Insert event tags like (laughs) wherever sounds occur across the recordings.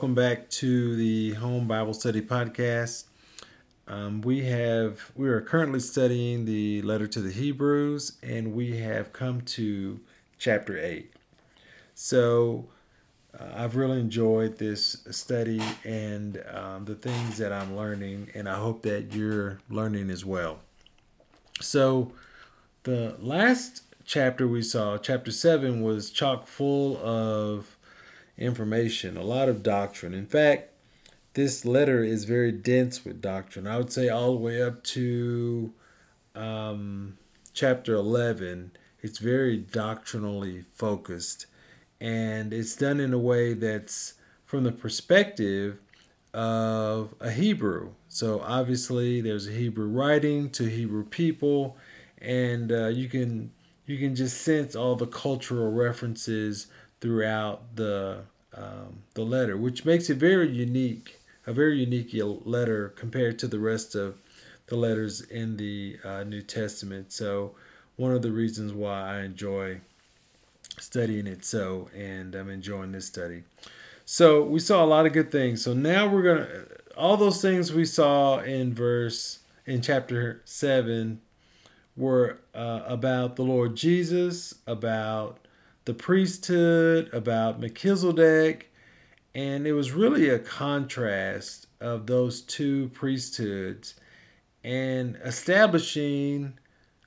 Welcome back to the Home Bible Study Podcast. Um, we have we are currently studying the letter to the Hebrews, and we have come to chapter eight. So uh, I've really enjoyed this study and um, the things that I'm learning, and I hope that you're learning as well. So the last chapter we saw, chapter seven, was chock full of information, a lot of doctrine. In fact, this letter is very dense with doctrine. I would say all the way up to um, chapter 11, it's very doctrinally focused. And it's done in a way that's from the perspective of a Hebrew. So obviously, there's a Hebrew writing to Hebrew people, and uh, you can you can just sense all the cultural references throughout the um, the letter, which makes it very unique, a very unique letter compared to the rest of the letters in the uh, New Testament. So, one of the reasons why I enjoy studying it so, and I'm enjoying this study. So, we saw a lot of good things. So, now we're going to, all those things we saw in verse, in chapter 7, were uh, about the Lord Jesus, about the priesthood, about Melchizedek, and it was really a contrast of those two priesthoods and establishing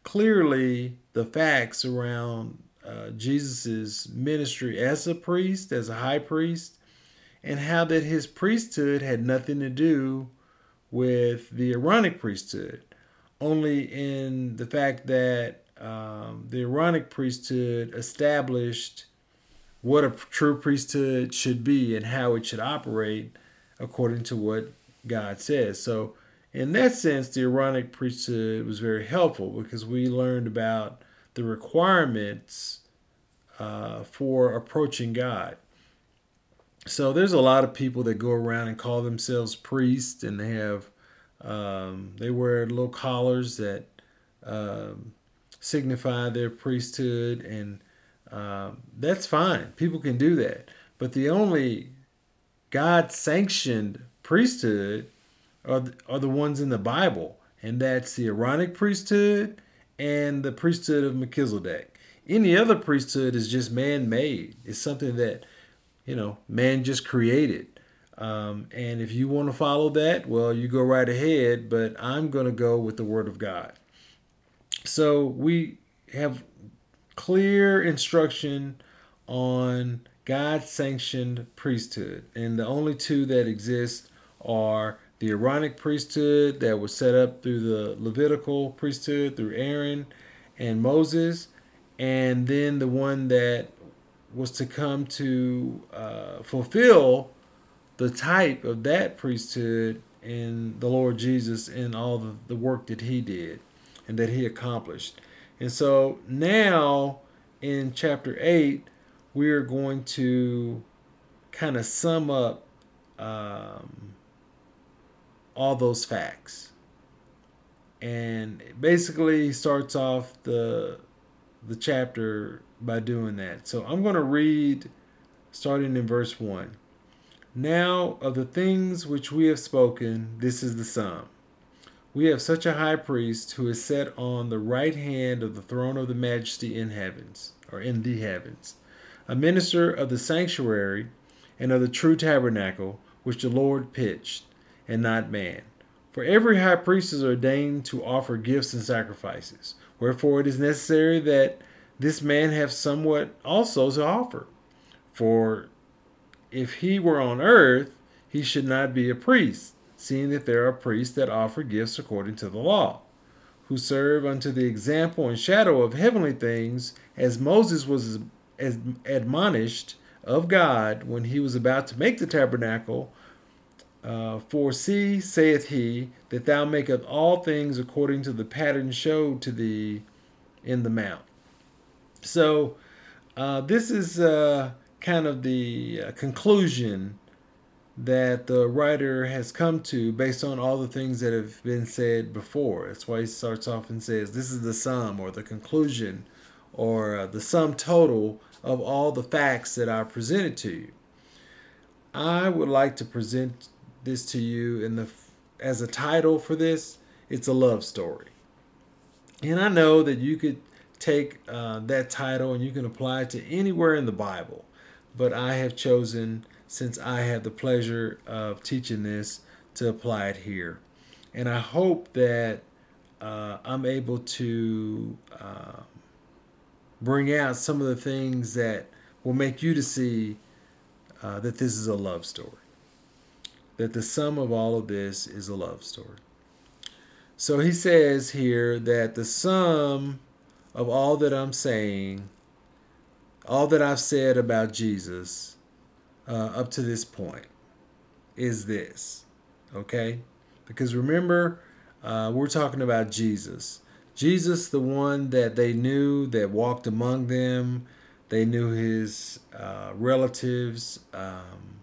clearly the facts around uh, Jesus's ministry as a priest, as a high priest, and how that his priesthood had nothing to do with the Aaronic priesthood, only in the fact that um, the Aaronic priesthood established what a true priesthood should be and how it should operate according to what God says. So, in that sense, the Aaronic priesthood was very helpful because we learned about the requirements uh, for approaching God. So, there's a lot of people that go around and call themselves priests, and they have um, they wear little collars that um, signify their priesthood, and uh, that's fine. People can do that. But the only God sanctioned priesthood are the, are the ones in the Bible, and that's the Aaronic priesthood and the priesthood of Melchizedek. Any other priesthood is just man made, it's something that, you know, man just created. Um, and if you want to follow that, well, you go right ahead, but I'm going to go with the Word of God. So we have clear instruction on God sanctioned priesthood. And the only two that exist are the Aaronic priesthood that was set up through the Levitical priesthood through Aaron and Moses, and then the one that was to come to uh, fulfill the type of that priesthood in the Lord Jesus and all the, the work that he did and that he accomplished. And so now in chapter 8, we are going to kind of sum up um, all those facts. And basically starts off the the chapter by doing that. So I'm going to read starting in verse 1. Now of the things which we have spoken, this is the sum we have such a high priest who is set on the right hand of the throne of the majesty in heavens, or in the heavens, a minister of the sanctuary and of the true tabernacle which the Lord pitched, and not man. For every high priest is ordained to offer gifts and sacrifices. Wherefore it is necessary that this man have somewhat also to offer. For if he were on earth, he should not be a priest seeing that there are priests that offer gifts according to the law, who serve unto the example and shadow of heavenly things, as Moses was as admonished of God when he was about to make the tabernacle. Uh, For see, saith he, that thou makest all things according to the pattern showed to thee in the mount. So, uh, this is uh, kind of the uh, conclusion that the writer has come to based on all the things that have been said before. That's why he starts off and says, This is the sum or the conclusion or uh, the sum total of all the facts that I presented to you. I would like to present this to you in the as a title for this. It's a love story, and I know that you could take uh, that title and you can apply it to anywhere in the Bible, but I have chosen since I have the pleasure of teaching this to apply it here, and I hope that uh, I'm able to uh, bring out some of the things that will make you to see uh, that this is a love story. That the sum of all of this is a love story. So he says here that the sum of all that I'm saying, all that I've said about Jesus uh, up to this point, is this. Okay? Because remember, uh, we're talking about Jesus. Jesus, the one that they knew that walked among them, they knew his uh, relatives. Um,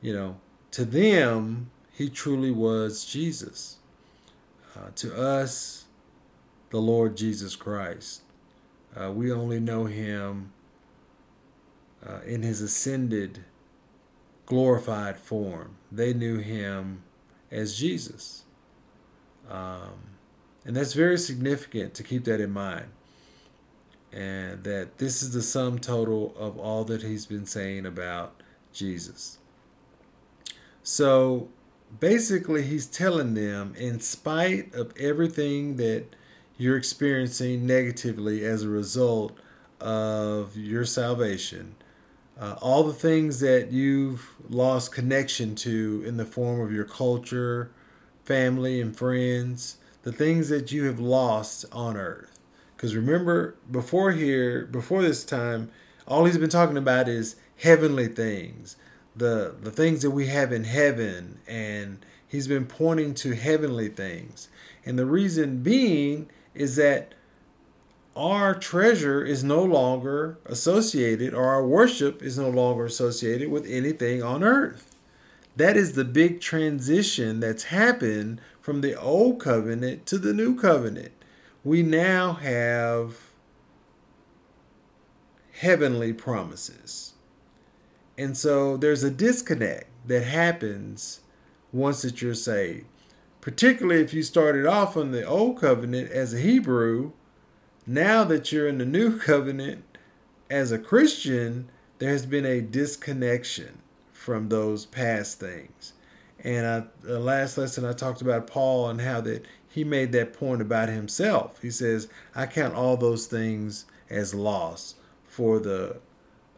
you know, to them, he truly was Jesus. Uh, to us, the Lord Jesus Christ. Uh, we only know him uh, in his ascended, glorified form. They knew him as Jesus. Um, and that's very significant to keep that in mind and that this is the sum total of all that he's been saying about Jesus. So basically, he's telling them, in spite of everything that you're experiencing negatively as a result of your salvation, uh, all the things that you've lost connection to in the form of your culture, family, and friends, the things that you have lost on earth because remember, before here, before this time, all he's been talking about is heavenly things, the the things that we have in heaven, and he's been pointing to heavenly things. And the reason being is that our treasure is no longer associated, or our worship is no longer associated with anything on earth. That is the big transition that's happened from the old covenant to the new covenant we now have heavenly promises. And so there's a disconnect that happens once that you're saved. Particularly if you started off on the old covenant as a Hebrew, now that you're in the new covenant as a Christian, there has been a disconnection from those past things. And I, the last lesson I talked about Paul and how that he made that point about himself. He says, I count all those things as loss for the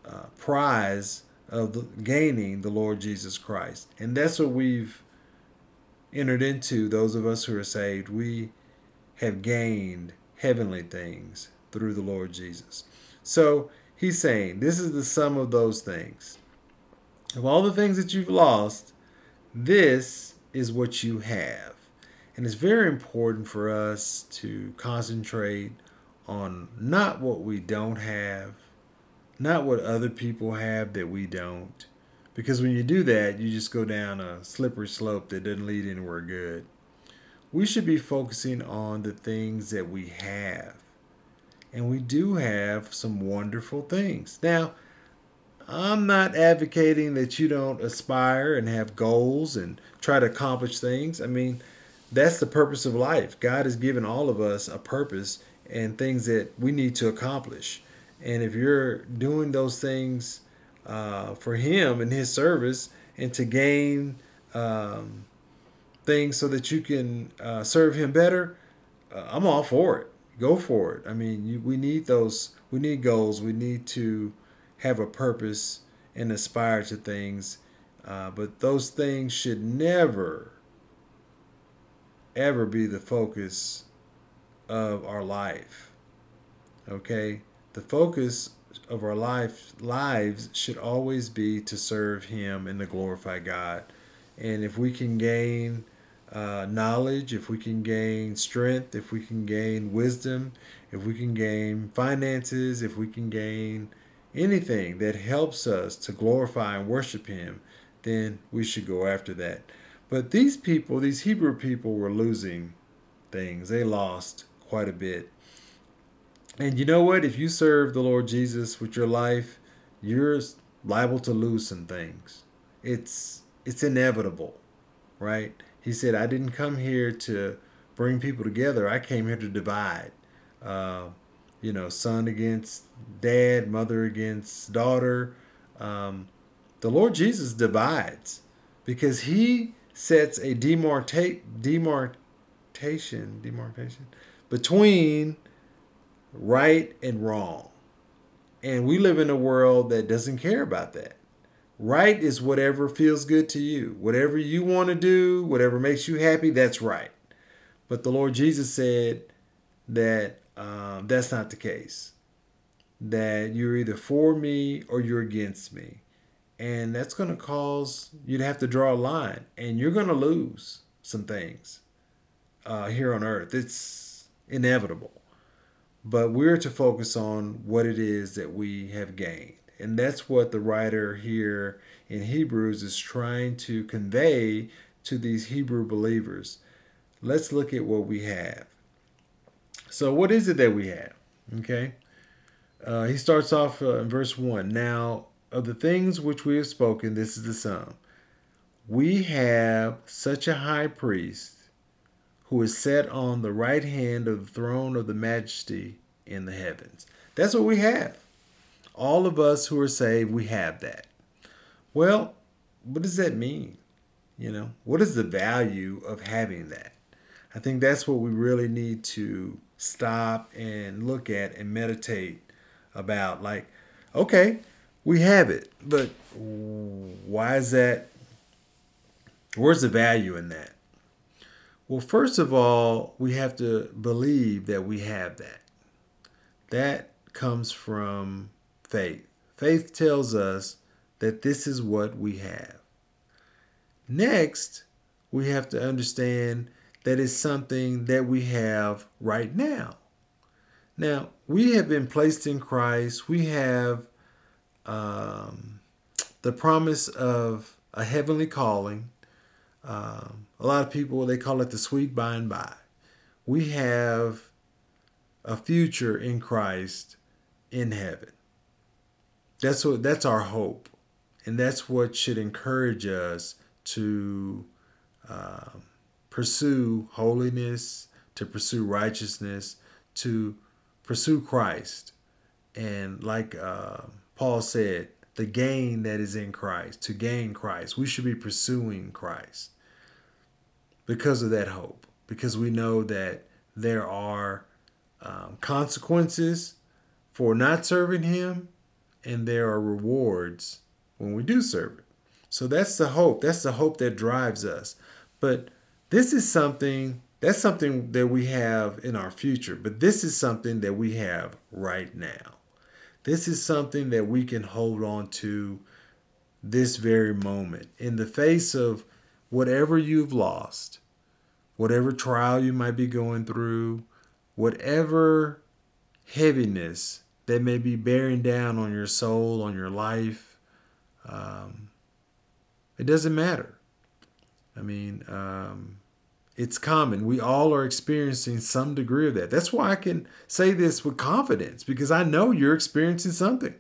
uh, prize of the, gaining the Lord Jesus Christ. And that's what we've entered into, those of us who are saved. We have gained heavenly things through the Lord Jesus. So he's saying, this is the sum of those things. Of all the things that you've lost, this is what you have. And it's very important for us to concentrate on not what we don't have, not what other people have that we don't. Because when you do that, you just go down a slippery slope that doesn't lead anywhere good. We should be focusing on the things that we have. And we do have some wonderful things. Now, I'm not advocating that you don't aspire and have goals and try to accomplish things. I mean, that's the purpose of life. God has given all of us a purpose and things that we need to accomplish. And if you're doing those things uh, for Him and His service and to gain um, things so that you can uh, serve Him better, uh, I'm all for it. Go for it. I mean, you, we need those. We need goals. We need to have a purpose and aspire to things. Uh, but those things should never ever be the focus of our life. Okay? The focus of our life lives should always be to serve him and to glorify God. And if we can gain uh, knowledge, if we can gain strength, if we can gain wisdom, if we can gain finances, if we can gain anything that helps us to glorify and worship him, then we should go after that. But these people, these Hebrew people, were losing things. They lost quite a bit. And you know what? If you serve the Lord Jesus with your life, you're liable to lose some things. It's it's inevitable, right? He said, "I didn't come here to bring people together. I came here to divide." Uh, you know, son against dad, mother against daughter. Um, the Lord Jesus divides because he sets a demarcate demarcation demarcation between right and wrong. And we live in a world that doesn't care about that. Right is whatever feels good to you. Whatever you want to do, whatever makes you happy, that's right. But the Lord Jesus said that um, that's not the case. That you're either for me or you're against me. And that's going to cause you to have to draw a line. And you're going to lose some things uh, here on earth. It's inevitable. But we're to focus on what it is that we have gained. And that's what the writer here in Hebrews is trying to convey to these Hebrew believers. Let's look at what we have. So, what is it that we have? Okay. Uh, he starts off uh, in verse 1. Now, of the things which we have spoken, this is the sum. We have such a high priest who is set on the right hand of the throne of the majesty in the heavens. That's what we have. All of us who are saved, we have that. Well, what does that mean? You know, what is the value of having that? I think that's what we really need to stop and look at and meditate about. Like, okay, we have it, but why is that? Where's the value in that? Well, first of all, we have to believe that we have that. That comes from faith. Faith tells us that this is what we have. Next, we have to understand that it's something that we have right now. Now, we have been placed in Christ. We have um, the promise of a heavenly calling. Um, a lot of people, they call it the sweet by and by. We have a future in Christ in heaven. That's what that's our hope, and that's what should encourage us to um, pursue holiness, to pursue righteousness, to pursue Christ. And like uh, Paul said, the gain that is in Christ, to gain Christ. We should be pursuing Christ because of that hope, because we know that there are um, consequences for not serving Him, and there are rewards when we do serve it. So that's the hope. That's the hope that drives us. But this is something that's something that we have in our future, but this is something that we have right now. This is something that we can hold on to this very moment in the face of whatever you've lost, whatever trial you might be going through, whatever heaviness that may be bearing down on your soul, on your life. Um, it doesn't matter. I mean, um, it's common. We all are experiencing some degree of that. That's why I can say this with confidence because I know you're experiencing something.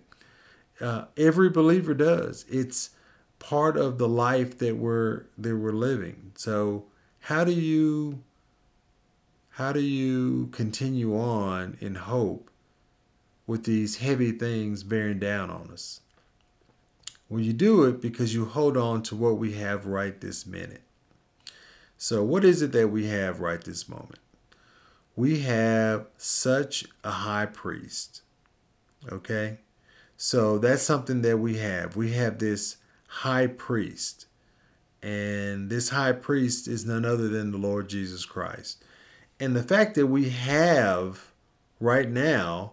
Uh, every believer does. It's part of the life that we're that we're living. So how do you how do you continue on in hope with these heavy things bearing down on us? Well, you do it because you hold on to what we have right this minute. So, what is it that we have right this moment? We have such a high priest. Okay? So, that's something that we have. We have this high priest. And this high priest is none other than the Lord Jesus Christ. And the fact that we have right now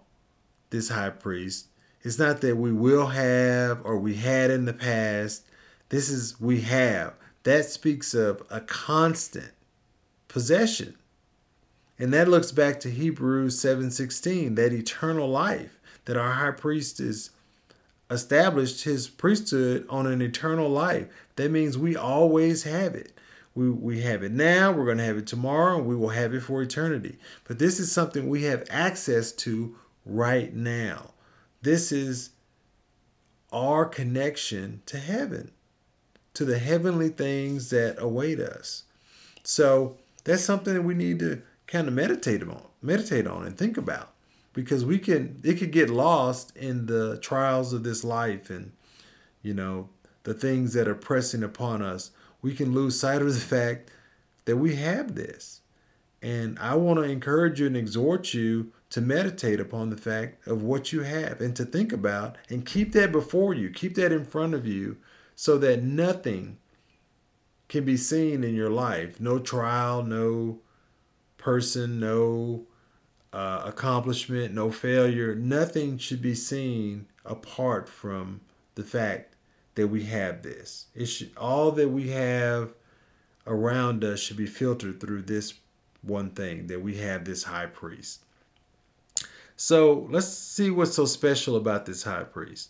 this high priest It's not that we will have or we had in the past. This is we have that speaks of a constant possession. And that looks back to Hebrews 7:16, that eternal life that our high priest is established his priesthood on an eternal life. That means we always have it. We, we have it now, we're going to have it tomorrow, and we will have it for eternity. But this is something we have access to right now. This is our connection to heaven, to the heavenly things that await us. So that's something that we need to kind of meditate on, meditate on and think about because we can it could get lost in the trials of this life and you know the things that are pressing upon us we can lose sight of the (laughs) fact that we have this and i want to encourage you and exhort you to meditate upon the fact of what you have and to think about and keep that before you keep that in front of you so that nothing can be seen in your life no trial no person no uh, accomplishment, no failure. Nothing should be seen apart from the fact that we have this. It should all that we have around us should be filtered through this one thing that we have this high priest. So let's see what's so special about this high priest.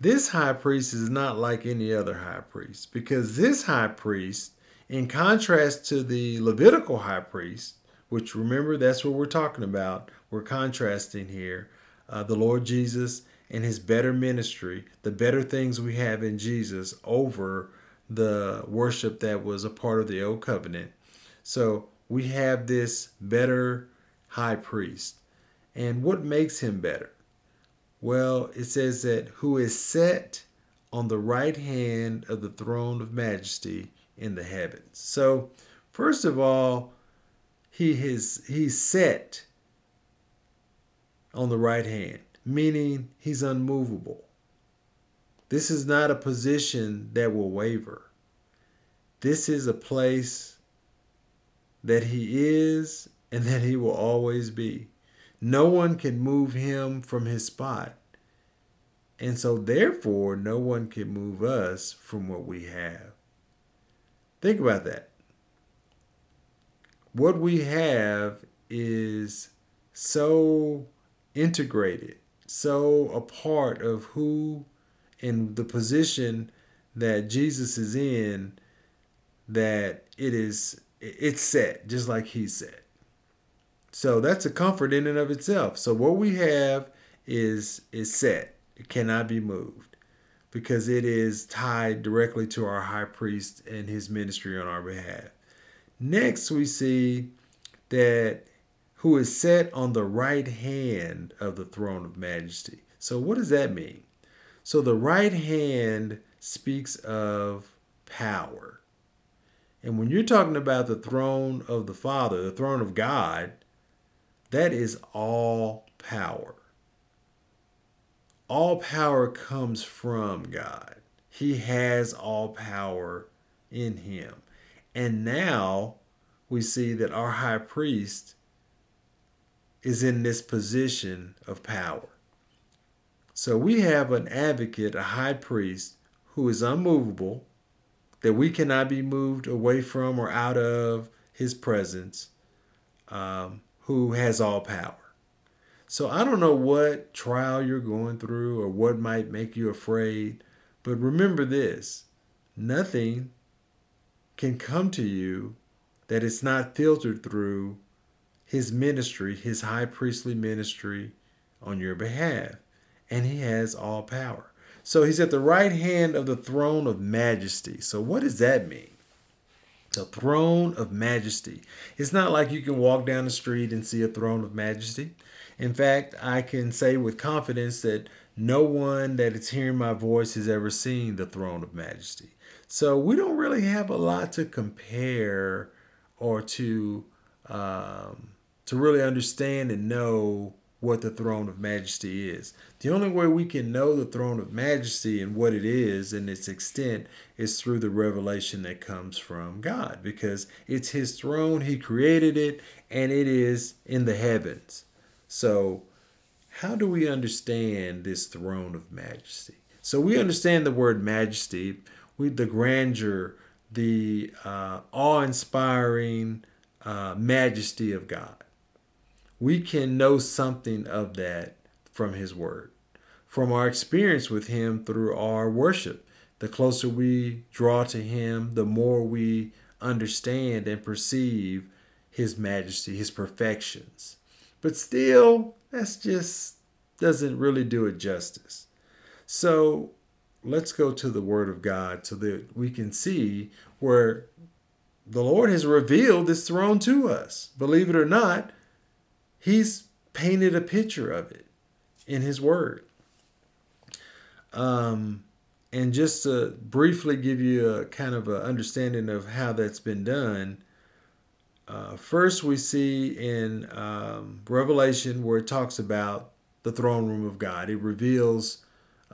This high priest is not like any other high priest because this high priest, in contrast to the Levitical high priest, which remember that's what we're talking about. We're contrasting here uh, the Lord Jesus and his better ministry, the better things we have in Jesus over the worship that was a part of the old covenant. So we have this better high priest. And what makes him better? Well, it says that who is set on the right hand of the throne of majesty in the heavens. So, first of all, he is he's set on the right hand, meaning he's unmovable. This is not a position that will waver. This is a place that he is and that he will always be. No one can move him from his spot. And so, therefore, no one can move us from what we have. Think about that what we have is so integrated, so a part of who and the position that Jesus is in that it is it's set just like he said. So that's a comfort in and of itself. So what we have is is set. It cannot be moved because it is tied directly to our high priest and his ministry on our behalf. Next, we see that who is set on the right hand of the throne of majesty. So, what does that mean? So, the right hand speaks of power. And when you're talking about the throne of the Father, the throne of God, that is all power. All power comes from God. He has all power in him. And now we see that our high priest is in this position of power. So we have an advocate, a high priest, who is unmovable, that we cannot be moved away from or out of his presence, um, who has all power. So I don't know what trial you're going through or what might make you afraid, but remember this nothing can come to you that it's not filtered through his ministry, his high priestly ministry on your behalf. And he has all power. So he's at the right hand of the throne of majesty. So, what does that mean? The throne of majesty. It's not like you can walk down the street and see a throne of majesty. In fact, I can say with confidence that no one that is hearing my voice has ever seen the throne of majesty. So we don't really have a lot to compare or to um, to really understand and know what the throne of majesty is. The only way we can know the throne of majesty and what it is and its extent is through the revelation that comes from God because it's his throne, he created it, and it is in the heavens. So, how do we understand this throne of majesty? So, we understand the word majesty we the grandeur, the uh, awe-inspiring uh, majesty of God. We can know something of that from His Word, from our experience with Him through our worship. The closer we draw to Him, the more we understand and perceive His majesty, His perfections. But still, that's just doesn't really do it justice. So let's go to the Word of God so that we can see where the Lord has revealed this throne to us. Believe it or not, He's painted a picture of it in His Word. Um, and just to briefly give you a kind of an understanding of how that's been done, uh, first we see in um, Revelation where it talks about the throne room of God. It reveals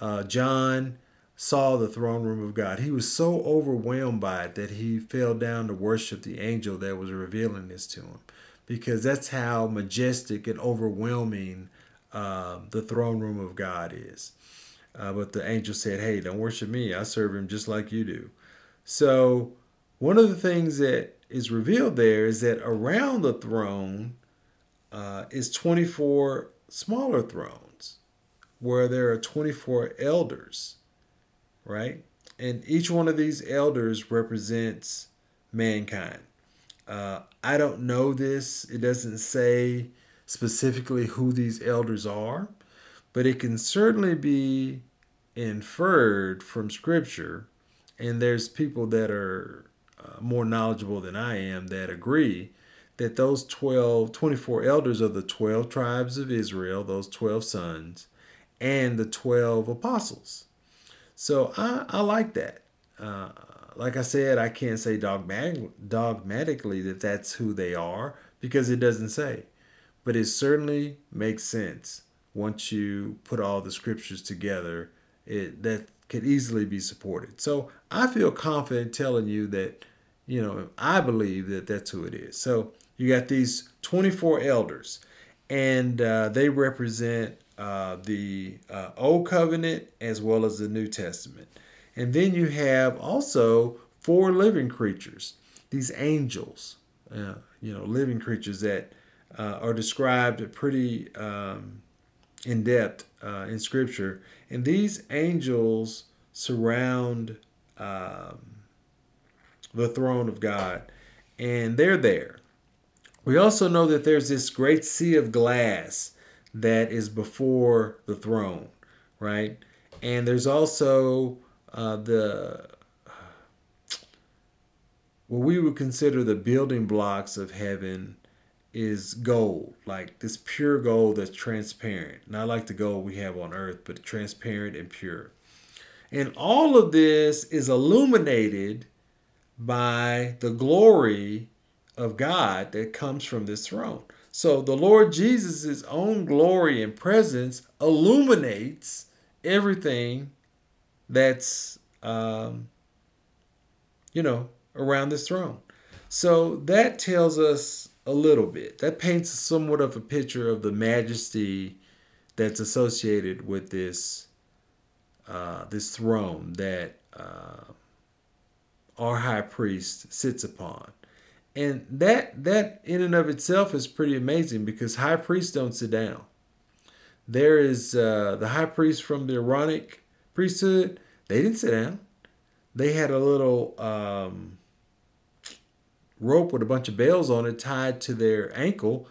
uh, John saw the throne room of God. He was so overwhelmed by it that he fell down to worship the angel that was revealing this to him, because that's how majestic and overwhelming uh, the throne room of God is. Uh, but the angel said, Hey, don't worship me. I serve him just like you do. So, one of the things that is revealed there is that around the throne uh, is 24 smaller thrones where there are 24 elders, right? And each one of these elders represents mankind. Uh, I don't know this, it doesn't say specifically who these elders are, but it can certainly be inferred from scripture. And there's people that are uh, more knowledgeable than I am that agree that those 12 24 elders are the 12 tribes of Israel those 12 sons and the 12 apostles. So I, I like that. Uh, like I said I can't say dogmatic, dogmatically that that's who they are because it doesn't say but it certainly makes sense once you put all the scriptures together, it that could easily be supported. So I feel confident telling you that, you know, I believe that that's who it is. So you got these 24 elders, and uh, they represent uh, the uh, Old Covenant as well as the New Testament. And then you have also four living creatures, these angels, uh, you know, living creatures that uh, are described pretty um, in depth uh, in Scripture. And these angels surround um, the throne of God, and they're there. We also know that there's this great sea of glass that is before the throne, right? And there's also uh, the what we would consider the building blocks of heaven is gold, like this pure gold that's transparent. Not like the gold we have on earth, but transparent and pure. And all of this is illuminated by the glory of God that comes from this throne. So the Lord Jesus' own glory and presence illuminates everything that's, um, you know, around this throne. So that tells us a little bit. That paints somewhat of a picture of the majesty that's associated with this uh, this throne that uh, our high priest sits upon. And that that in and of itself is pretty amazing because high priests don't sit down. There is uh, the high priest from the Aaronic priesthood. They didn't sit down. They had a little um, rope with a bunch of bells on it tied to their ankle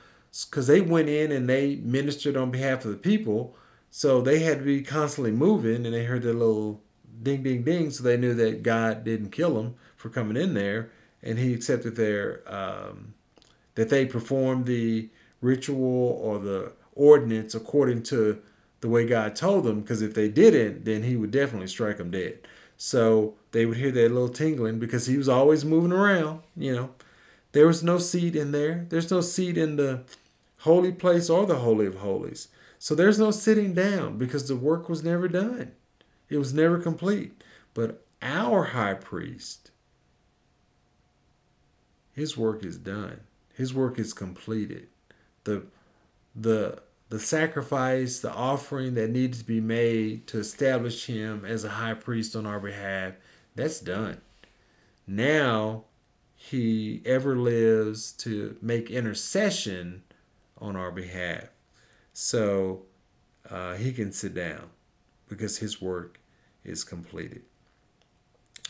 because they went in and they ministered on behalf of the people. So they had to be constantly moving and they heard the little ding, ding, ding. So they knew that God didn't kill them for coming in there and he accepted their, um, that they performed the ritual or the ordinance according to the way God told them. Because if they didn't, then he would definitely strike them dead. So they would hear that little tingling because he was always moving around, you know. There was no seat in there. There's no seat in the holy place or the holy of holies. So there's no sitting down because the work was never done. It was never complete. But our high priest, his work is done. His work is completed. The the the sacrifice, the offering that needed to be made to establish him as a high priest on our behalf, that's done. Now he ever lives to make intercession on our behalf. So uh, he can sit down because his work is completed.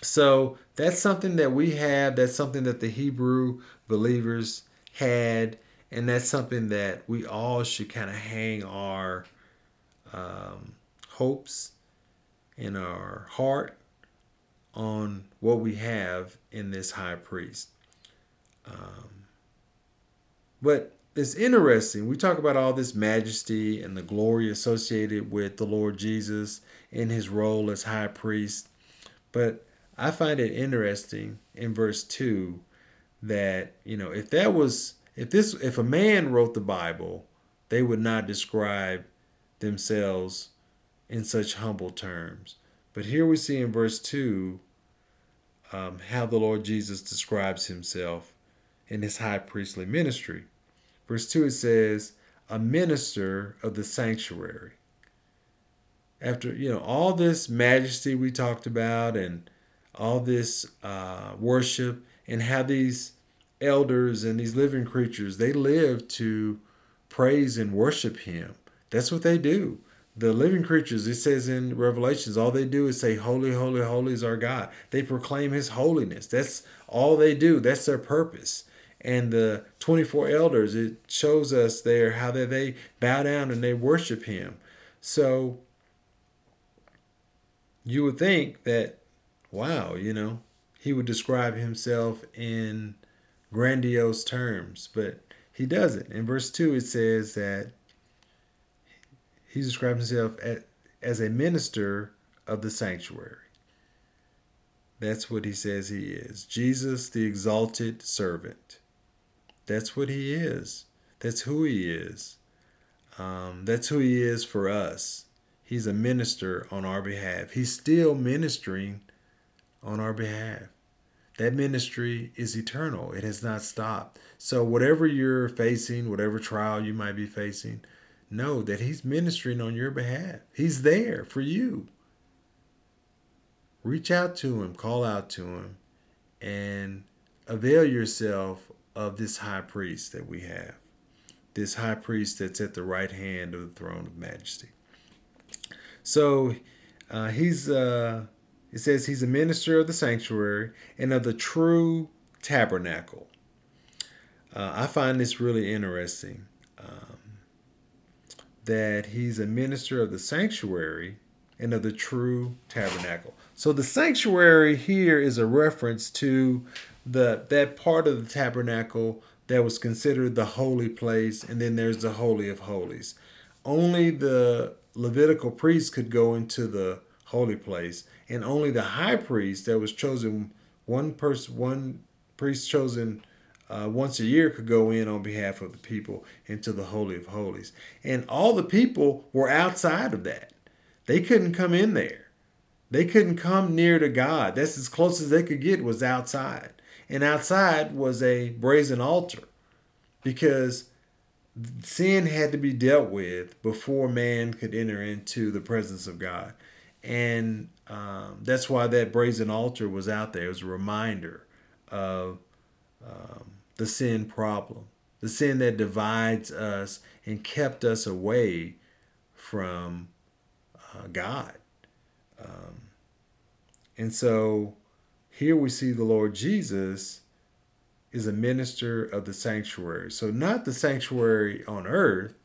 So that's something that we have. That's something that the Hebrew believers had and that's something that we all should kind of hang our um, hopes and our heart on what we have in this high priest. Um, but it's interesting. We talk about all this majesty and the glory associated with the Lord Jesus in his role as high priest. But I find it interesting in verse 2 that, you know, if that was if this if a man wrote the Bible, they would not describe themselves in such humble terms. But here we see in verse 2 um, how the Lord Jesus describes himself in his high priestly ministry. Verse 2 it says, a minister of the sanctuary. After, you know, all this majesty we talked about and all this uh, worship and how these elders and these living creatures, they live to praise and worship him. That's what they do. The living creatures, it says in Revelations, all they do is say, Holy, holy, holy is our God. They proclaim his holiness. That's all they do. That's their purpose. And the 24 elders, it shows us there how that they bow down and they worship him. So you would think that, wow, you know, he would describe himself in grandiose terms, but he doesn't. In verse 2, it says that he describes himself as a minister of the sanctuary. That's what he says he is. Jesus, the exalted servant. That's what he is. That's who he is. Um, that's who he is for us. He's a minister on our behalf. He's still ministering on our behalf. That ministry is eternal, it has not stopped. So, whatever you're facing, whatever trial you might be facing, know that He's ministering on your behalf. He's there for you. Reach out to Him, call out to Him, and avail yourself of this high priest that we have. This high priest that's at the right hand of the throne of majesty. So, uh, he's uh, it says he's a minister of the sanctuary and of the true tabernacle. Uh, I find this really interesting um, that he's a minister of the sanctuary and of the true tabernacle. So the sanctuary here is a reference to the that part of the tabernacle that was considered the holy place, and then there's the holy of holies. Only the Levitical priests could go into the holy place, and only the high priest that was chosen one person, one priest chosen uh, once a year could go in on behalf of the people into the holy of holies, and all the people were outside of that. They couldn't come in there. They couldn't come near to God. That's as close as they could get was outside. And outside was a brazen altar because sin had to be dealt with before man could enter into the presence of God and um, that's why that brazen altar was out there. It was a reminder of um, the sin problem, the sin that divides us and kept us away from uh, God. Um, and so here we see the Lord Jesus is a minister of the sanctuary. So not the sanctuary on earth,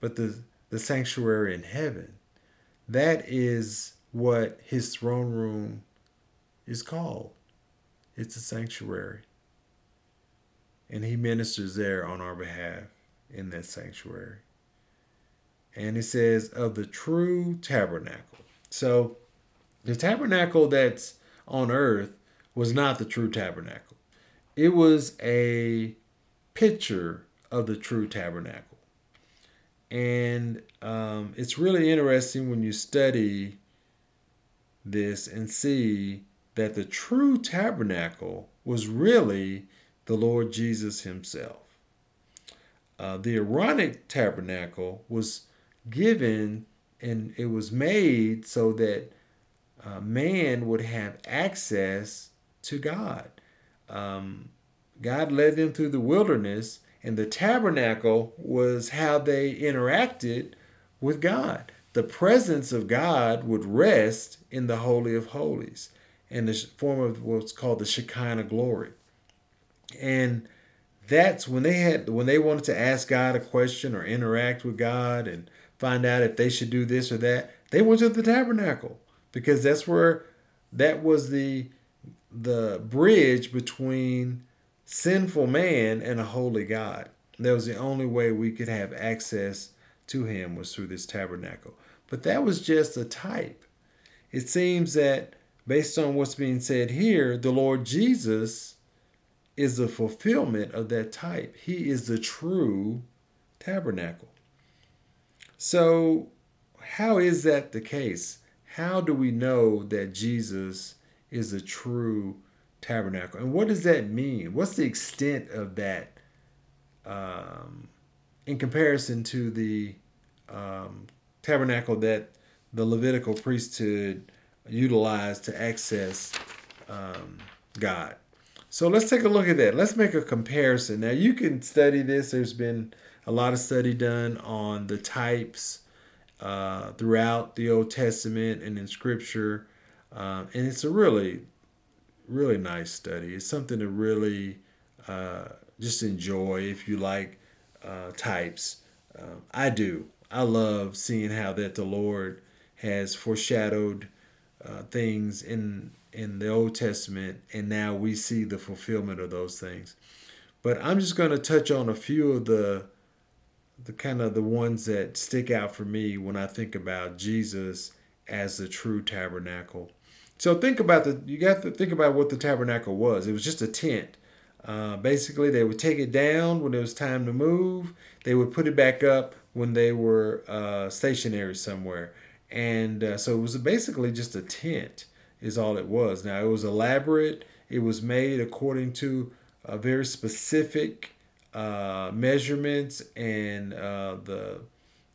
but the, the sanctuary in heaven. That is what his throne room is called. It's a sanctuary. And he ministers there on our behalf in that sanctuary. And it says, of the true tabernacle. So the tabernacle that's on earth was not the true tabernacle, it was a picture of the true tabernacle. And um, it's really interesting when you study this and see that the true tabernacle was really the Lord Jesus Himself. Uh, the Aaronic tabernacle was given and it was made so that uh, man would have access to God. Um, God led them through the wilderness, and the tabernacle was how they interacted with God the presence of God would rest in the Holy of Holies in the form of what's called the Shekinah glory. And that's when they had when they wanted to ask God a question or interact with God and find out if they should do this or that, they went to the tabernacle because that's where that was the the bridge between sinful man and a holy God. That was the only way we could have access to him was through this tabernacle. But that was just a type. It seems that based on what's being said here, the Lord Jesus is the fulfillment of that type. He is the true tabernacle. So, how is that the case? How do we know that Jesus is the true tabernacle? And what does that mean? What's the extent of that um, in comparison to the um, tabernacle that the Levitical priesthood utilized to access um, God? So let's take a look at that. Let's make a comparison. Now, you can study this. There's been a lot of study done on the types uh, throughout the Old Testament and in Scripture. Um, and it's a really, really nice study. It's something to really uh, just enjoy if you like uh, types. Um, I do. I love seeing how that the Lord has foreshadowed uh, things in in the Old Testament, and now we see the fulfillment of those things. But I'm just going to touch on a few of the the kind of the ones that stick out for me when I think about Jesus as the true tabernacle. So think about the you got to think about what the tabernacle was. It was just a tent. Uh, basically, they would take it down when it was time to move. They would put it back up when they were uh, stationary somewhere, and uh, so it was basically just a tent is all it was. Now it was elaborate. It was made according to a very specific uh, measurements and uh, the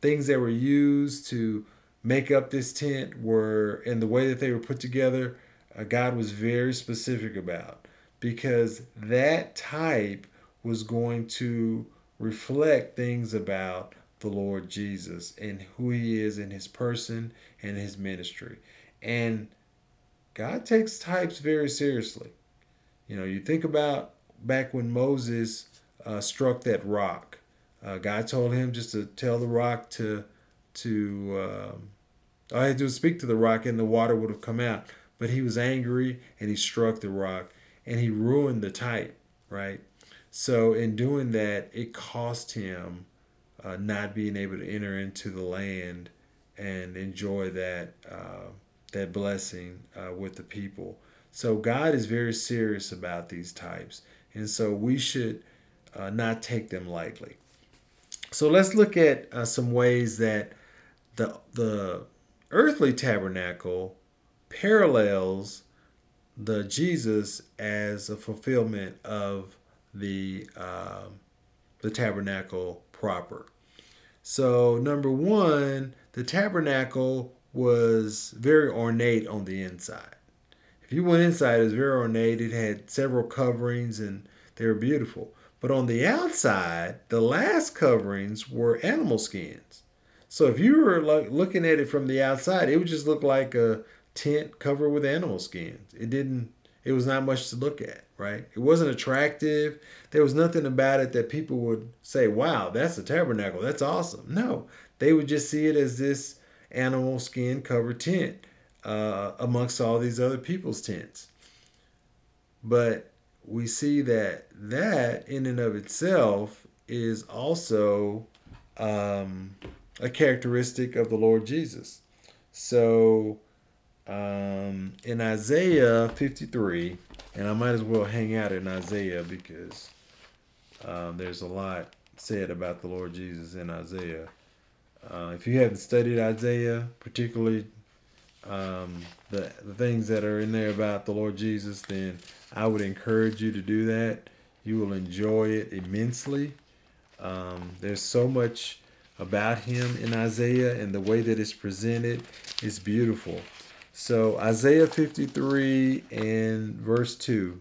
things that were used to make up this tent were and the way that they were put together. God was very specific about because that type was going to reflect things about the Lord Jesus and who he is in his person and his ministry. And God takes types very seriously. You know, you think about back when Moses uh, struck that rock. Uh, God told him just to tell the rock to to um, had to speak to the rock and the water would have come out. But he was angry and he struck the rock and he ruined the type, right? So in doing that, it cost him uh, not being able to enter into the land and enjoy that uh, that blessing uh, with the people. So God is very serious about these types, and so we should uh, not take them lightly. So let's look at uh, some ways that the the earthly tabernacle parallels the Jesus as a fulfillment of the uh, the tabernacle proper. So number one, the tabernacle was very ornate on the inside. If you went inside, it was very ornate. It had several coverings and they were beautiful. But on the outside, the last coverings were animal skins. So if you were like looking at it from the outside, it would just look like a tent covered with animal skins. It didn't it was not much to look at, right? It wasn't attractive. There was nothing about it that people would say, "Wow, that's a tabernacle. That's awesome." No, they would just see it as this animal skin covered tent uh, amongst all these other people's tents. But we see that that in and of itself is also um, a characteristic of the Lord Jesus. So um, in Isaiah 53, and I might as well hang out in Isaiah because um, there's a lot said about the Lord Jesus in Isaiah. Uh, if you haven't studied Isaiah, particularly um, the, the things that are in there about the Lord Jesus, then I would encourage you to do that. You will enjoy it immensely. Um, there's so much about him in Isaiah, and the way that it's presented is beautiful. So, Isaiah 53 and verse 2,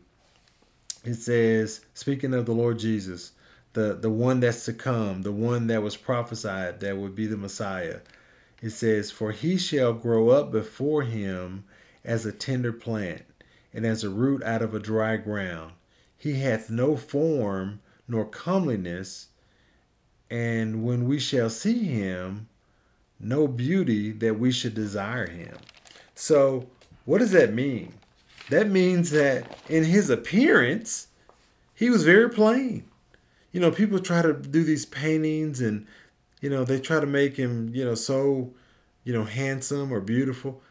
it says, speaking of the Lord Jesus, the, the one that's to come, the one that was prophesied that would be the Messiah. It says, For he shall grow up before him as a tender plant, and as a root out of a dry ground. He hath no form nor comeliness, and when we shall see him, no beauty that we should desire him. So, what does that mean? That means that in his appearance, he was very plain. You know, people try to do these paintings and, you know, they try to make him, you know, so, you know, handsome or beautiful.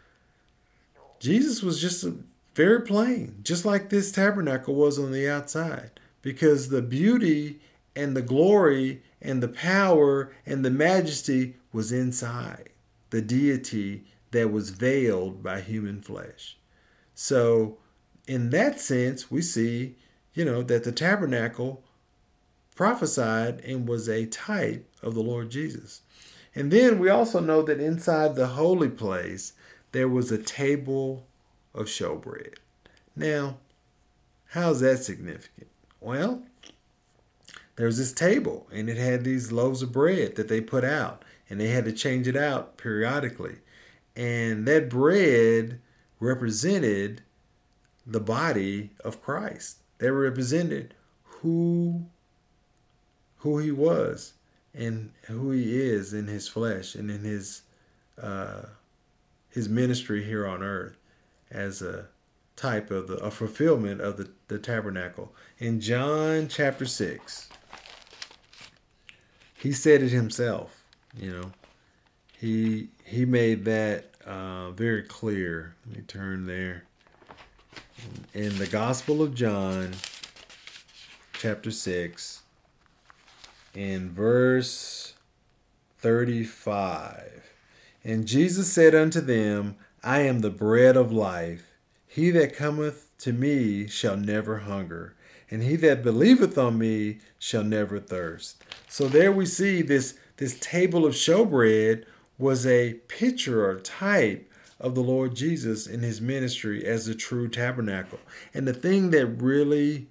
Jesus was just a, very plain, just like this tabernacle was on the outside, because the beauty and the glory and the power and the majesty was inside the deity that was veiled by human flesh. So, in that sense, we see, you know, that the tabernacle prophesied and was a type of the Lord Jesus. And then we also know that inside the holy place, there was a table of showbread. Now, how's that significant? Well, there was this table and it had these loaves of bread that they put out and they had to change it out periodically. And that bread represented the body of Christ. They represented who who he was and who he is in his flesh and in his uh, his ministry here on earth as a type of the a fulfillment of the, the tabernacle. In John chapter six, he said it himself. You know, he he made that uh, very clear. Let me turn there. In the Gospel of John, chapter six, in verse thirty-five, and Jesus said unto them, I am the bread of life. He that cometh to me shall never hunger, and he that believeth on me shall never thirst. So there we see this this table of showbread was a picture or type of the Lord Jesus in his ministry as the true tabernacle. And the thing that really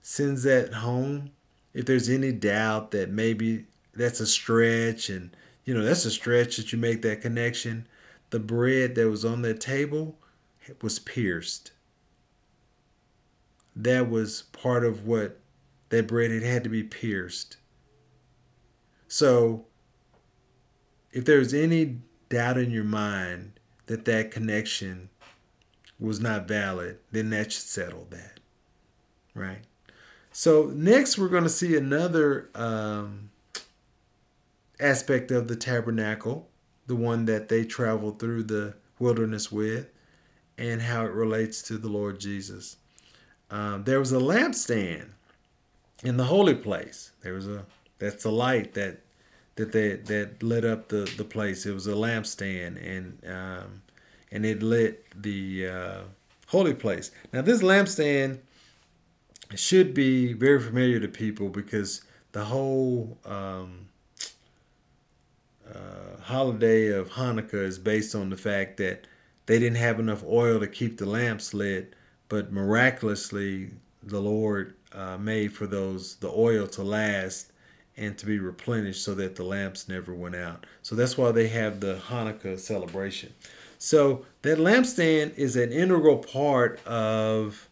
sends that home, if there's any doubt that maybe that's a stretch and you know that's a stretch that you make that connection, the bread that was on that table was pierced. That was part of what that bread it had to be pierced so, if there's any doubt in your mind that that connection was not valid, then that should settle that, right? So, next we're going to see another um, aspect of the tabernacle, the one that they traveled through the wilderness with, and how it relates to the Lord Jesus. Um, there was a lampstand in the holy place. There was a that's the light that that they that lit up the the place. It was a lampstand, and um, and it lit the uh, holy place. Now this lampstand should be very familiar to people because the whole um, uh, holiday of Hanukkah is based on the fact that they didn't have enough oil to keep the lamps lit, but miraculously the Lord uh, made for those the oil to last and to be replenished so that the lamps never went out. So that's why they have the Hanukkah celebration. So that lampstand is an integral part of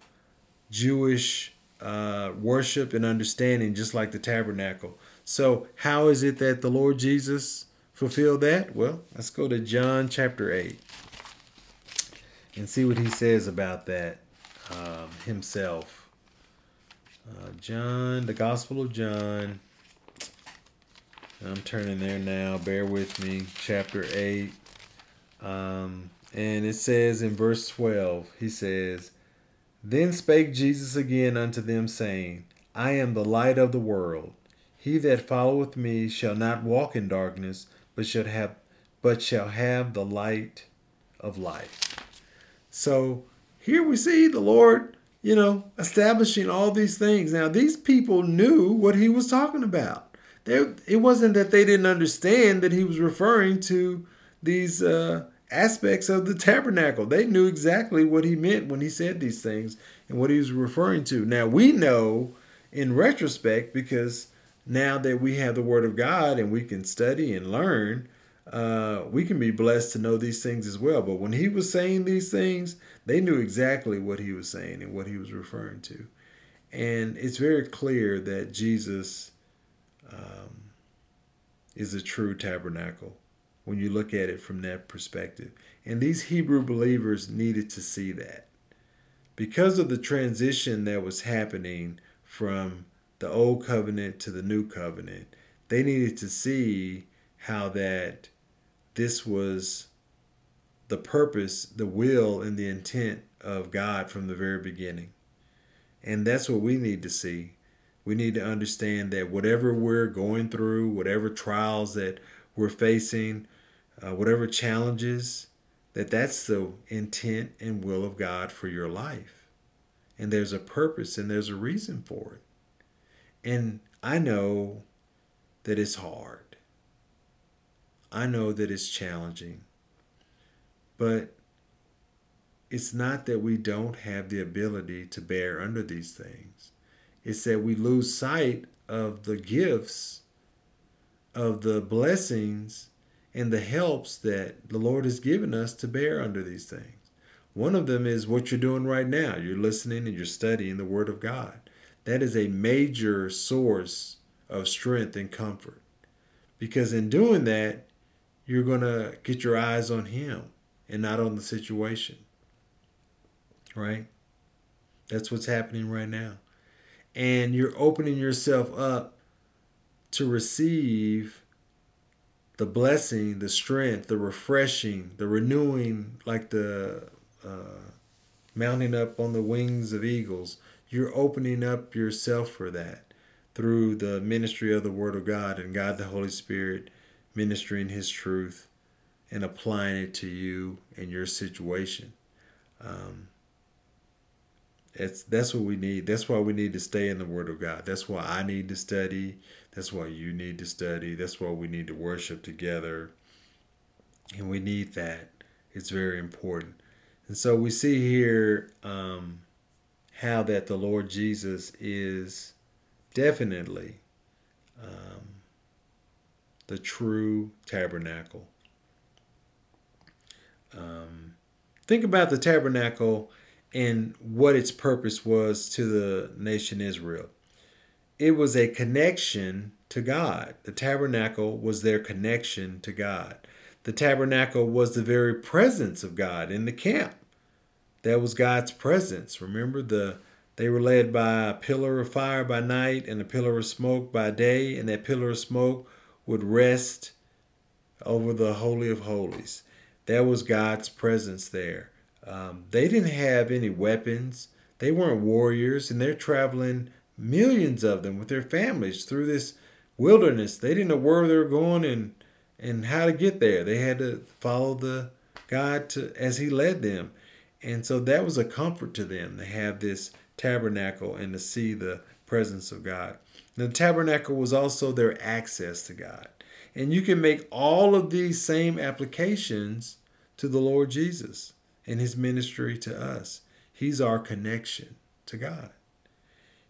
Jewish uh, worship and understanding, just like the tabernacle. So, how is it that the Lord Jesus fulfilled that? Well, let's go to John chapter 8 and see what he says about that um, himself. Uh, John, the Gospel of John I'm turning there now. Bear with me. Chapter 8. Um, and it says in verse 12, he says, Then spake Jesus again unto them, saying, I am the light of the world. He that followeth me shall not walk in darkness, but shall have but shall have the light of life. So here we see the Lord, you know, establishing all these things. Now these people knew what he was talking about it wasn't that they didn't understand that he was referring to these uh, aspects of the tabernacle. They knew exactly what he meant when he said these things and what he was referring to. Now we know in retrospect because now that we have the Word of God and we can study and learn, uh, we can be blessed to know these things as well. But when he was saying these things, they knew exactly what he was saying and what he was referring to. And it's very clear that Jesus um, is a true tabernacle when you look at it from that perspective. And these Hebrew believers needed to see that. Because of the transition that was happening from the old covenant to the new covenant, they needed to see how that this was the purpose, the will, and the intent of God from the very beginning. And that's what we need to see. We need to understand that whatever we're going through, whatever trials that we're facing, uh, whatever challenges, that that's the intent and will of God for your life. And there's a purpose and there's a reason for it. And I know that it's hard. I know that it's challenging. But it's not that we don't have the ability to bear under these things. It's that we lose sight of the gifts, of the blessings, and the helps that the Lord has given us to bear under these things. One of them is what you're doing right now. You're listening and you're studying the Word of God. That is a major source of strength and comfort. Because in doing that, you're going to get your eyes on Him and not on the situation. Right? That's what's happening right now. And you're opening yourself up to receive the blessing, the strength, the refreshing, the renewing, like the uh, mounting up on the wings of eagles. You're opening up yourself for that through the ministry of the Word of God and God the Holy Spirit ministering His truth and applying it to you and your situation. Um, it's, that's what we need. That's why we need to stay in the Word of God. That's why I need to study. That's why you need to study. That's why we need to worship together. And we need that. It's very important. And so we see here um, how that the Lord Jesus is definitely um, the true tabernacle. Um, think about the tabernacle and what its purpose was to the nation Israel. It was a connection to God. The tabernacle was their connection to God. The tabernacle was the very presence of God in the camp. That was God's presence. Remember the they were led by a pillar of fire by night and a pillar of smoke by day, and that pillar of smoke would rest over the Holy of Holies. That was God's presence there. Um, they didn't have any weapons. They weren't warriors, and they're traveling millions of them with their families through this wilderness. They didn't know where they were going and and how to get there. They had to follow the God to as He led them, and so that was a comfort to them to have this tabernacle and to see the presence of God. The tabernacle was also their access to God, and you can make all of these same applications to the Lord Jesus and his ministry to us. He's our connection to God.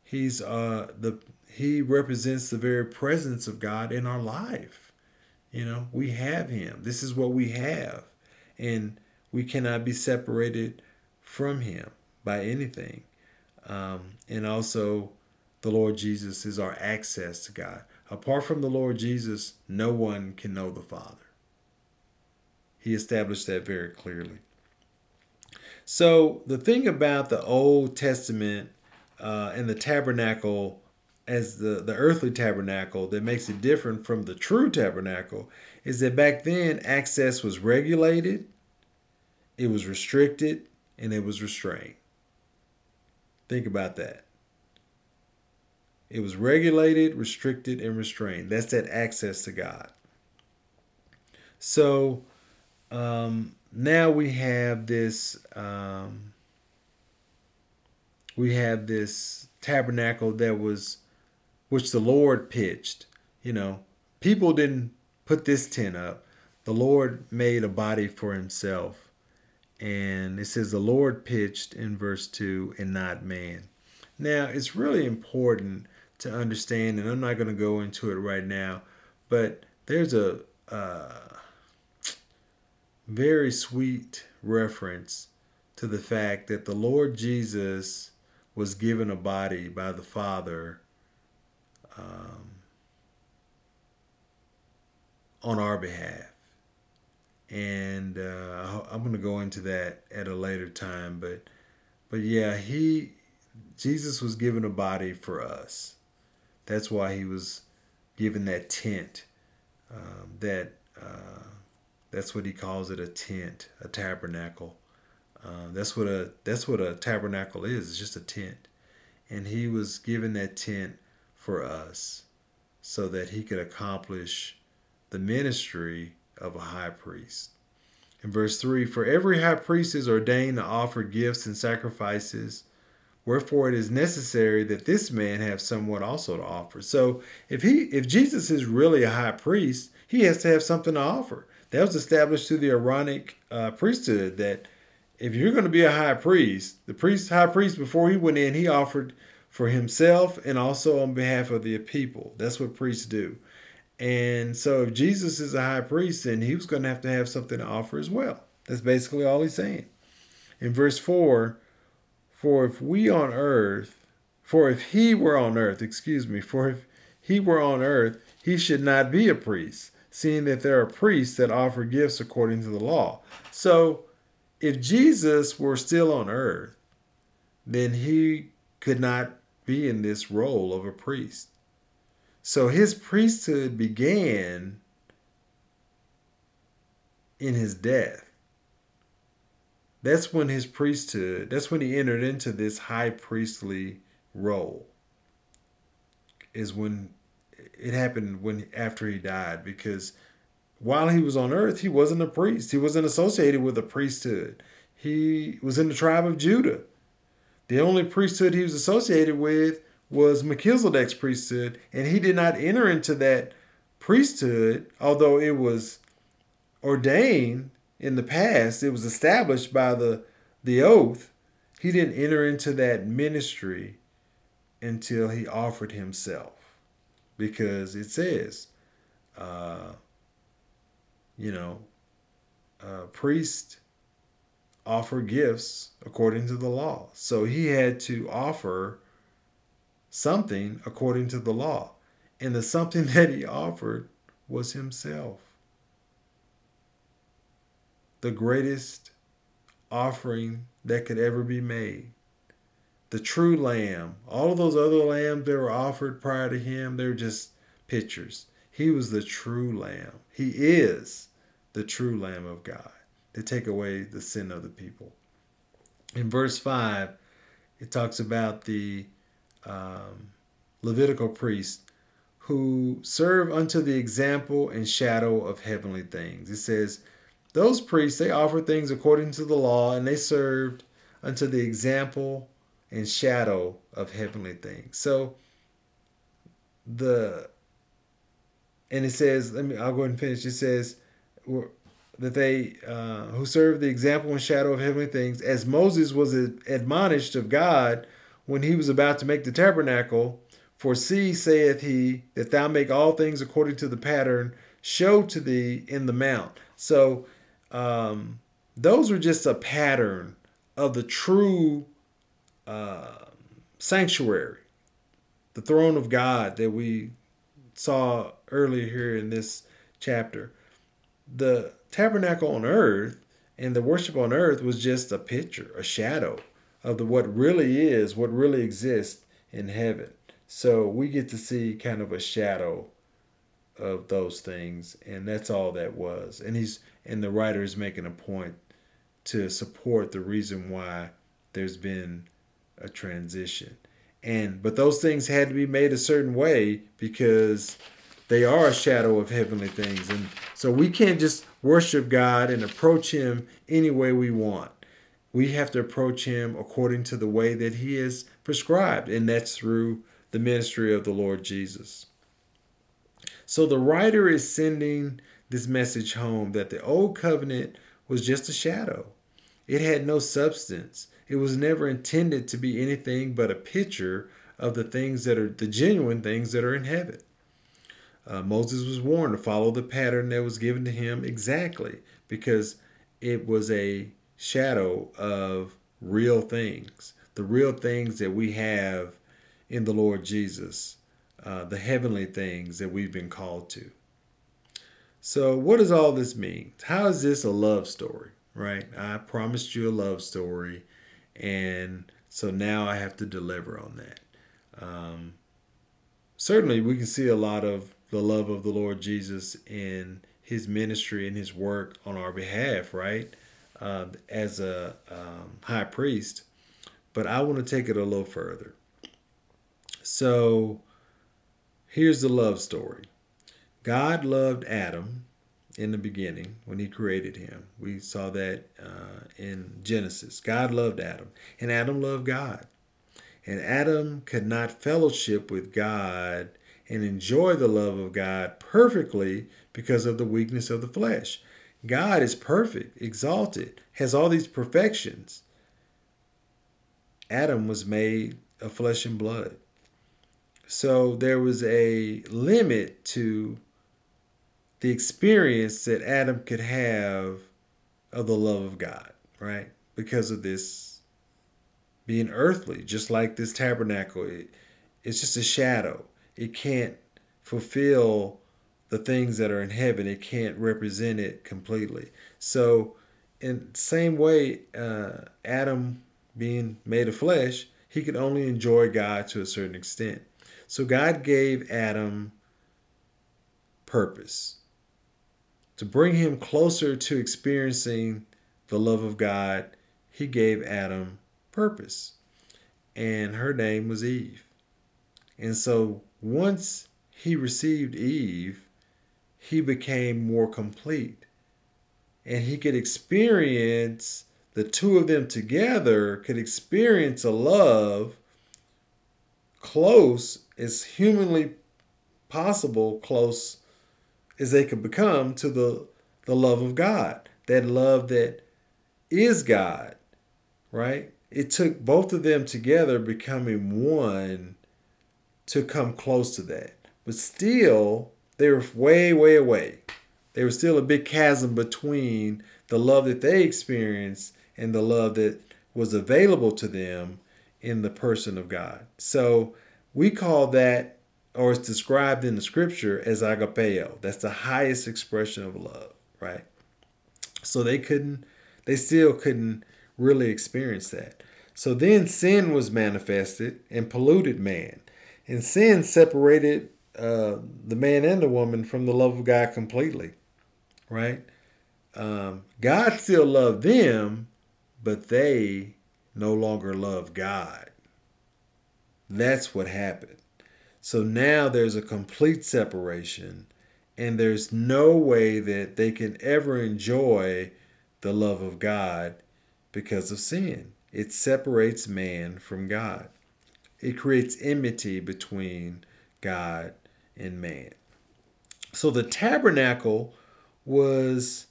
He's uh the he represents the very presence of God in our life. You know, we have him. This is what we have. And we cannot be separated from him by anything. Um, and also, the Lord Jesus is our access to God. Apart from the Lord Jesus, no one can know the Father. He established that very clearly. So the thing about the Old Testament uh, and the tabernacle as the, the earthly tabernacle that makes it different from the true tabernacle is that back then access was regulated, it was restricted, and it was restrained. Think about that. It was regulated, restricted, and restrained. That's that access to God. So um, now we have this um, we have this tabernacle that was which the Lord pitched. You know, people didn't put this tent up. The Lord made a body for himself. And it says the Lord pitched in verse 2 and not man. Now, it's really important to understand, and I'm not going to go into it right now, but there's a, uh, very sweet reference to the fact that the Lord Jesus was given a body by the Father um, on our behalf. and uh, I'm going to go into that at a later time. But but yeah, he Jesus was given a body for us. That's why he was given that tent. Um, that uh, that's what he calls it a tent, a tabernacle. Uh, that's what a that's what a tabernacle is. It's just a tent, and he was given that tent for us, so that he could accomplish the ministry of a high priest. In verse 3 For every high priest is ordained to offer gifts and sacrifices, wherefore it is necessary that this man have somewhat also to offer. So if he if Jesus is really a high priest, he has to have something to offer. That was established through the Aaronic uh, priesthood that if you're going to be a high priest, the priest high priest before he went in, he offered for himself and also on behalf of the people. That's what priests do. And so if Jesus is a high priest, then he was going to have to have something to offer as well. That's basically all he's saying. In verse 4, for if we on earth, for if he were on earth, excuse me, for if he were on earth, he should not be a priest, seeing that there are priests that offer gifts according to the law. So if Jesus were still on earth, then he could not be in this role of a priest. So his priesthood began in his death. That's when his priesthood, that's when he entered into this high priestly role. Is when it happened when after he died because while he was on earth, he wasn't a priest. He wasn't associated with a priesthood. He was in the tribe of Judah. The only priesthood he was associated with was Melchizedek's priesthood, and he did not enter into that priesthood, although it was ordained in the past, it was established by the the oath. He didn't enter into that ministry until he offered himself, because it says, uh, you know, uh, priest offer gifts according to the law. So he had to offer something according to the law. And the something (laughs) that he offered was himself. The greatest offering that could ever be made. The true lamb. All of those other lambs that were offered prior to him, they're just pictures. He was the true lamb. He is the true lamb of God to take away the sin of the people. In verse 5, it talks about the um, Levitical priests who serve unto the example and shadow of heavenly things. It says, those priests, they offered things according to the law, and they served unto the example and shadow of heavenly things. So the and it says, let me I'll go ahead and finish. It says that they uh, who serve the example and shadow of heavenly things, as Moses was admonished of God when he was about to make the tabernacle. For see, saith he, that thou make all things according to the pattern showed to thee in the mount. So um, those were just a pattern of the true uh, sanctuary, the throne of God that we saw earlier here in this chapter. The tabernacle on earth and the worship on earth was just a picture, a shadow of the what really is, what really exists in heaven. So we get to see kind of a shadow of those things, and that's all that was. And he's and the writer is making a point to support the reason why there's been a transition. And but those things had to be made a certain way because they are a shadow of heavenly things. And so we can't just worship God and approach him any way we want we have to approach him according to the way that he has prescribed, and that's through the ministry of the Lord Jesus. So the writer is sending this message home that the old covenant was just a shadow. It had no substance. It was never intended to be anything but a picture of the things that are the genuine things that are in heaven. Uh, Moses was warned to follow the pattern that was given to him exactly because it was a shadow of real things, the real things that we have in the Lord Jesus, uh, the heavenly things that we've been called to. So, what does all this mean? How is this a love story, right? I promised you a love story, and so now I have to deliver on that. Um, certainly, we can see a lot of the love of the Lord Jesus in his ministry and his work on our behalf, right? Uh, as a um, high priest. But I want to take it a little further. So, here's the love story God loved Adam in the beginning when he created him. We saw that uh, in Genesis. God loved Adam, and Adam loved God. And Adam could not fellowship with God and enjoy the love of God perfectly because of the weakness of the flesh. God is perfect, exalted, has all these perfections. Adam was made of flesh and blood. So there was a limit to the experience that Adam could have of the love of God, right? Because of this being earthly, just like this tabernacle. It, it's just a shadow. It can't fulfill the things that are in heaven. It can't represent it completely. So, in same way, uh, Adam being made of flesh, he could only enjoy God to a certain extent. So God gave Adam purpose to bring him closer to experiencing the love of God, he gave Adam purpose. And her name was Eve. And so once he received Eve, he became more complete. And he could experience, the two of them together could experience a love close as humanly possible, close as they could become to the, the love of God, that love that is God, right? It took both of them together becoming one to come close to that. But still, they were way, way away. There was still a big chasm between the love that they experienced and the love that was available to them in the person of God. So we call that or it's described in the scripture as agapeo. That's the highest expression of love, right? So they couldn't, they still couldn't really experience that. So then sin was manifested and polluted man. And sin separated uh, the man and the woman from the love of God completely, right? Um, God still loved them, but they no longer love God. That's what happened. So now there's a complete separation, and there's no way that they can ever enjoy the love of God because of sin. It separates man from God, it creates enmity between God and man. So the tabernacle was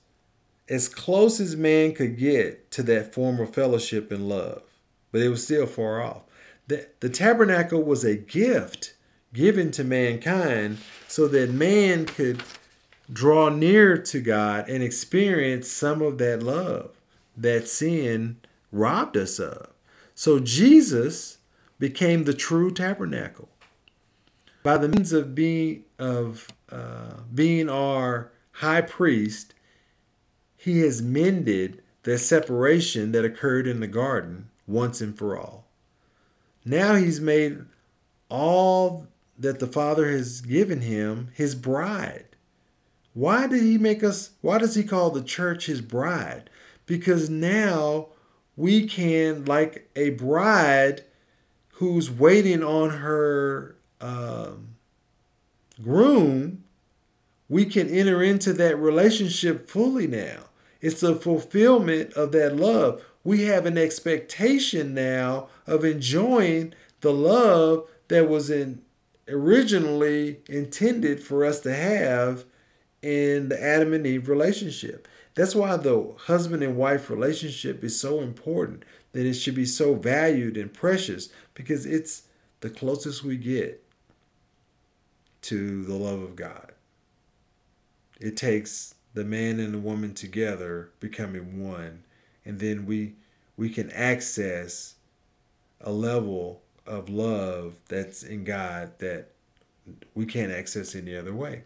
as close as man could get to that form of fellowship and love, but it was still far off. The, the tabernacle was a gift given to mankind so that man could draw near to God and experience some of that love that sin robbed us of. So Jesus became the true tabernacle. By the means of being of uh, being our high priest, he has mended the separation that occurred in the garden once and for all. Now he's made all that the Father has given him his bride. Why did he make us, why does he call the church his bride? Because now we can, like a bride who's waiting on her um, groom, we can enter into that relationship fully now. It's the fulfillment of that love. We have an expectation now of enjoying the love that was in originally intended for us to have in the Adam and Eve relationship. That's why the husband and wife relationship is so important, that it should be so valued and precious because it's the closest we get to the love of God. It takes the man and the woman together becoming one, and then we we can access a level of love that's in God that we can't access any other way.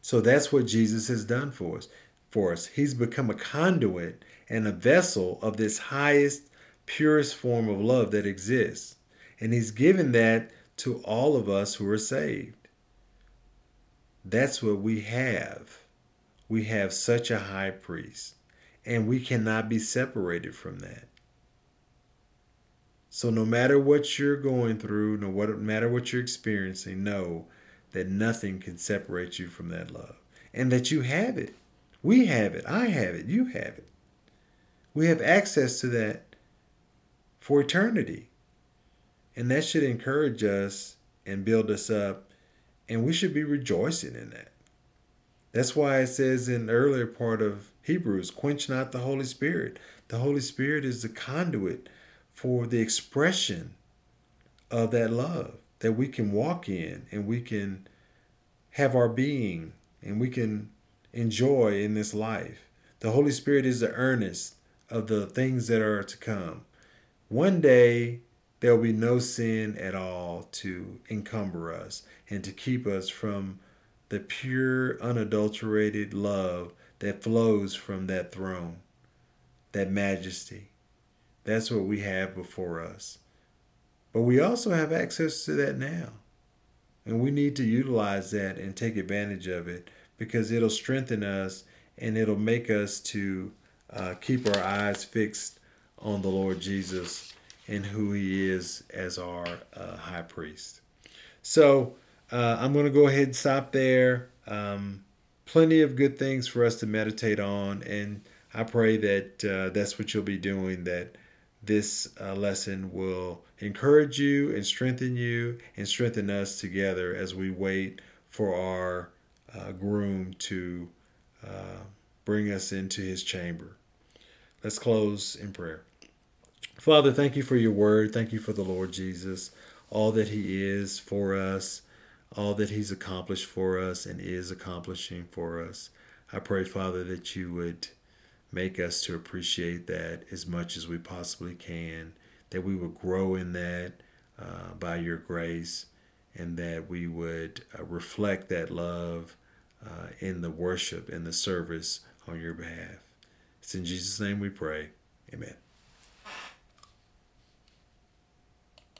So that's what Jesus has done for us. For us, He's become a conduit and a vessel of this highest, purest form of love that exists. And He's given that to all of us who are saved. That's what we have. We have such a high priest, and we cannot be separated from that. So, no matter what you're going through, no matter what you're experiencing, know that nothing can separate you from that love and that you have it. We have it. I have it. You have it. We have access to that for eternity. And that should encourage us and build us up. And we should be rejoicing in that. That's why it says in the earlier part of Hebrews, quench not the Holy Spirit. The Holy Spirit is the conduit for the expression of that love that we can walk in and we can have our being and we can enjoy in this life. The Holy Spirit is the earnest of the things that are to come. One day, there will be no sin at all to encumber us and to keep us from the pure, unadulterated love that flows from that throne, that majesty. That's what we have before us. But we also have access to that now. And we need to utilize that and take advantage of it because it'll strengthen us and it'll make us to uh, keep our eyes fixed on the Lord Jesus and who he is as our uh, high priest. So uh, I'm going to go ahead and stop there. Um, plenty of good things for us to meditate on. And I pray that uh, that's what you'll be doing, that this uh, lesson will encourage you and strengthen you and strengthen us together as we wait for our uh, groom to uh, bring us into his chamber. Let's close in prayer. Father, thank you for your word. Thank you for the Lord Jesus, all that he is for us, all that he's accomplished for us and is accomplishing for us. I pray, Father, that you would make us to appreciate that as much as we possibly can, that we would grow in that uh, by your grace, and that we would uh, reflect that love uh, in the worship and the service on your behalf. It's in Jesus' name we pray. Amen.